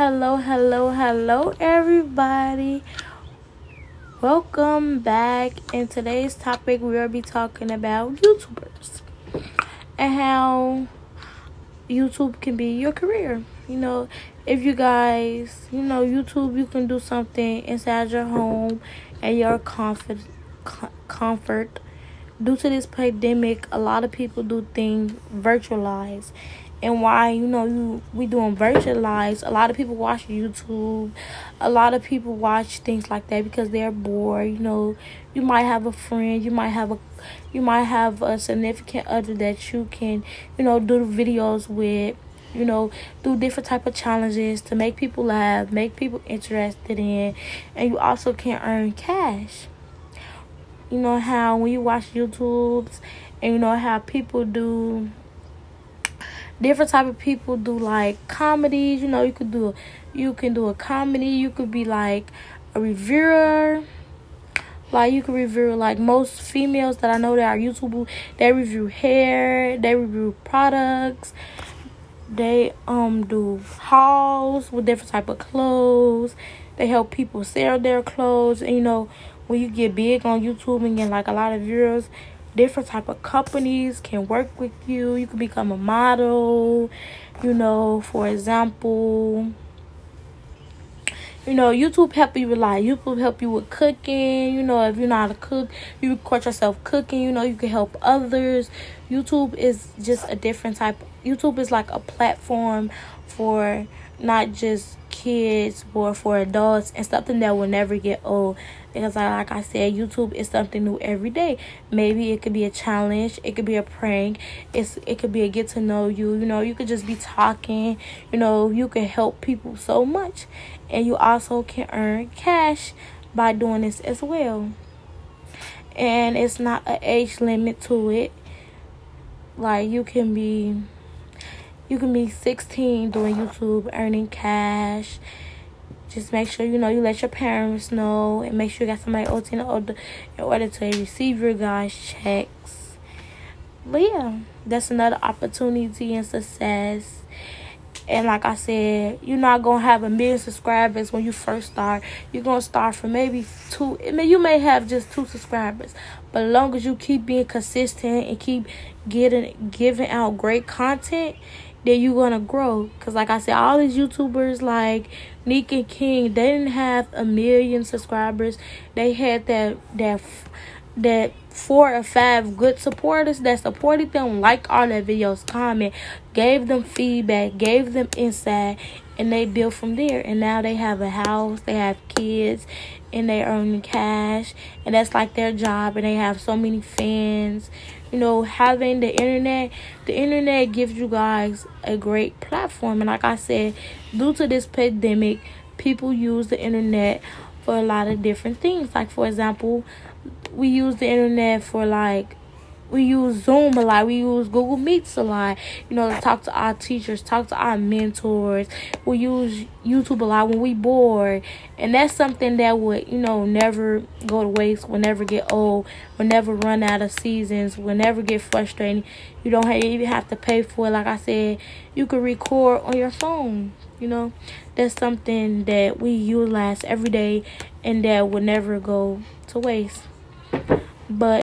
Hello, hello, hello, everybody. Welcome back. In today's topic, we will be talking about YouTubers and how YouTube can be your career. You know, if you guys, you know, YouTube, you can do something inside your home and your comfort. Comfort. Due to this pandemic, a lot of people do things virtualized and why you know you we doing virtualized. A lot of people watch youtube. A lot of people watch things like that because they're bored. You know you might have a friend you might have a you might have a significant other that you can you know do videos with you know do different type of challenges to make people laugh make people interested in. And you also can earn cash. You know how when you watch youtubes and you know how people do different type of people do like comedies you know you could do you can do a comedy you could be like a reviewer. Like you can review like most females that I know that are YouTube they review hair, they review products, they um do hauls with different type of clothes. They help people sell their clothes. And you know when you get big on YouTube and get like a lot of viewers, different type of companies can work with you. You can become a model you know for example you know youtube help you with like youtube help you with cooking you know if you're not a cook you record yourself cooking you know you can help others. Youtube is just a different type youtube is like a platform for not just kids or for adults and something that will never get old. Because like I said YouTube is something new every day. Maybe it could be a challenge it could be a prank it's it could be a get to know you. You know you could just be talking you know you can help people so much. And you also can earn cash by doing this as well. And it's not an age limit to it. Like you can be you can be 16 doing YouTube, earning cash. Just make sure you know you let your parents know and make sure you got somebody else in order in order to receive your guys' checks. But yeah, that's another opportunity and success. And like I said, you're not gonna have a million subscribers when you first start. You're gonna start from maybe two. I mean, you may have just two subscribers, but as long as you keep being consistent and keep getting giving out great content, then you're gonna grow. Cause like I said, all these YouTubers like Nick and King, they didn't have a million subscribers. They had that that that four or five good supporters that supported them, liked all their videos, comment, gave them feedback, gave them insight, and they built from there. And now they have a house, they have kids, and they earn cash, and that's like their job. And they have so many fans. You know, having the internet, the internet gives you guys a great platform. And like I said, due to this pandemic, people use the internet for a lot of different things. Like for example, we use the internet for like we use Zoom a lot. We use Google Meets a lot. You know, to talk to our teachers, talk to our mentors. We use YouTube a lot when we bored, and that's something that would you know never go to waste. Will never get old. Will never run out of seasons. Will never get frustrating. You don't even have to pay for it. Like I said, you can record on your phone. You know, that's something that we utilize every day, and that will never go to waste. But